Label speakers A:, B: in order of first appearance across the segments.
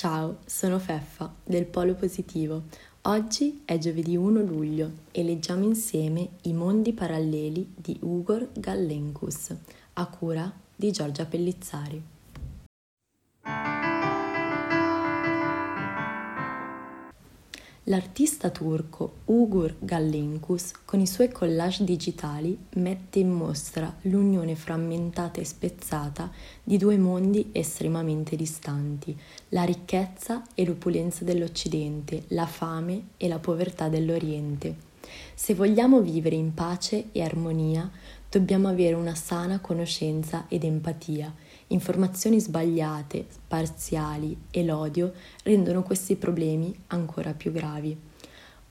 A: Ciao, sono Feffa del Polo Positivo. Oggi è giovedì 1 luglio e leggiamo insieme I mondi paralleli di Ugor Gallencus, a cura di Giorgia Pellizzari. L'artista turco Ugur Gallenkus, con i suoi collage digitali, mette in mostra l'unione frammentata e spezzata di due mondi estremamente distanti, la ricchezza e l'opulenza dell'Occidente, la fame e la povertà dell'Oriente. Se vogliamo vivere in pace e armonia, dobbiamo avere una sana conoscenza ed empatia Informazioni sbagliate, parziali e l'odio rendono questi problemi ancora più gravi.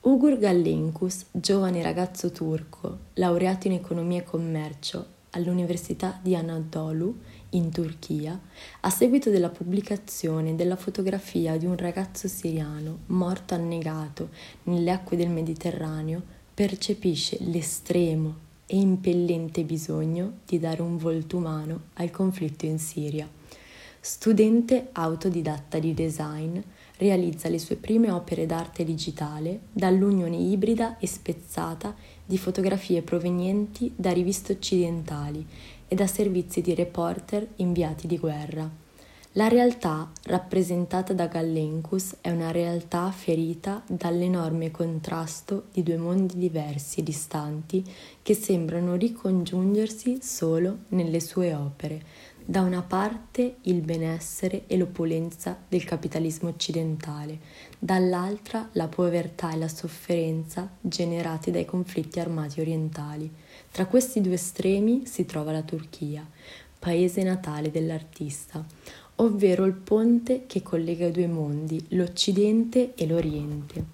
A: Ugur Gallenkus, giovane ragazzo turco, laureato in economia e commercio all'Università di Anadolu in Turchia, a seguito della pubblicazione della fotografia di un ragazzo siriano morto annegato nelle acque del Mediterraneo, percepisce l'estremo e impellente bisogno di dare un volto umano al conflitto in Siria. Studente autodidatta di design, realizza le sue prime opere d'arte digitale dall'unione ibrida e spezzata di fotografie provenienti da riviste occidentali e da servizi di reporter inviati di guerra. La realtà rappresentata da Gallencus è una realtà ferita dall'enorme contrasto di due mondi diversi e distanti che sembrano ricongiungersi solo nelle sue opere. Da una parte il benessere e l'opulenza del capitalismo occidentale, dall'altra la povertà e la sofferenza generate dai conflitti armati orientali. Tra questi due estremi si trova la Turchia, paese natale dell'artista ovvero il ponte che collega i due mondi, l'Occidente e l'Oriente.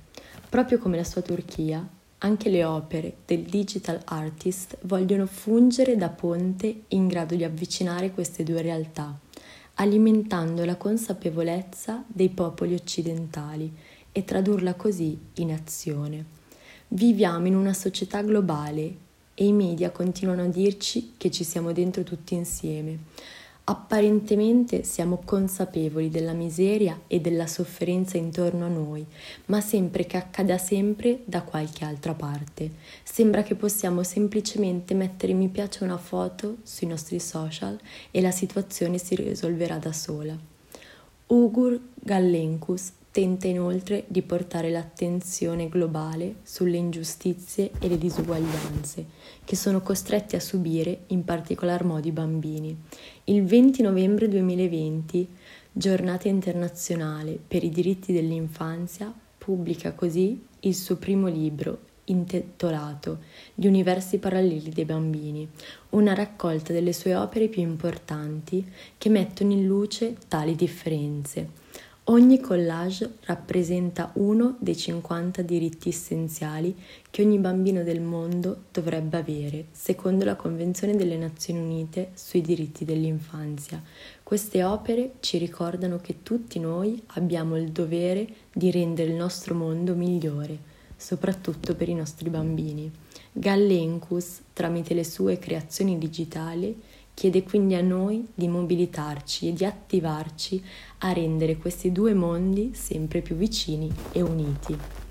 A: Proprio come la sua Turchia, anche le opere del digital artist vogliono fungere da ponte in grado di avvicinare queste due realtà, alimentando la consapevolezza dei popoli occidentali e tradurla così in azione. Viviamo in una società globale e i media continuano a dirci che ci siamo dentro tutti insieme, Apparentemente siamo consapevoli della miseria e della sofferenza intorno a noi, ma sempre che accada sempre da qualche altra parte. Sembra che possiamo semplicemente mettere mi piace una foto sui nostri social e la situazione si risolverà da sola. Ugur Gallencus tenta inoltre di portare l'attenzione globale sulle ingiustizie e le disuguaglianze che sono costretti a subire in particolar modo i bambini. Il 20 novembre 2020, giornata internazionale per i diritti dell'infanzia, pubblica così il suo primo libro intitolato Gli universi paralleli dei bambini, una raccolta delle sue opere più importanti che mettono in luce tali differenze Ogni collage rappresenta uno dei 50 diritti essenziali che ogni bambino del mondo dovrebbe avere, secondo la Convenzione delle Nazioni Unite sui diritti dell'infanzia. Queste opere ci ricordano che tutti noi abbiamo il dovere di rendere il nostro mondo migliore, soprattutto per i nostri bambini. Gallencus, tramite le sue creazioni digitali, Chiede quindi a noi di mobilitarci e di attivarci a rendere questi due mondi sempre più vicini e uniti.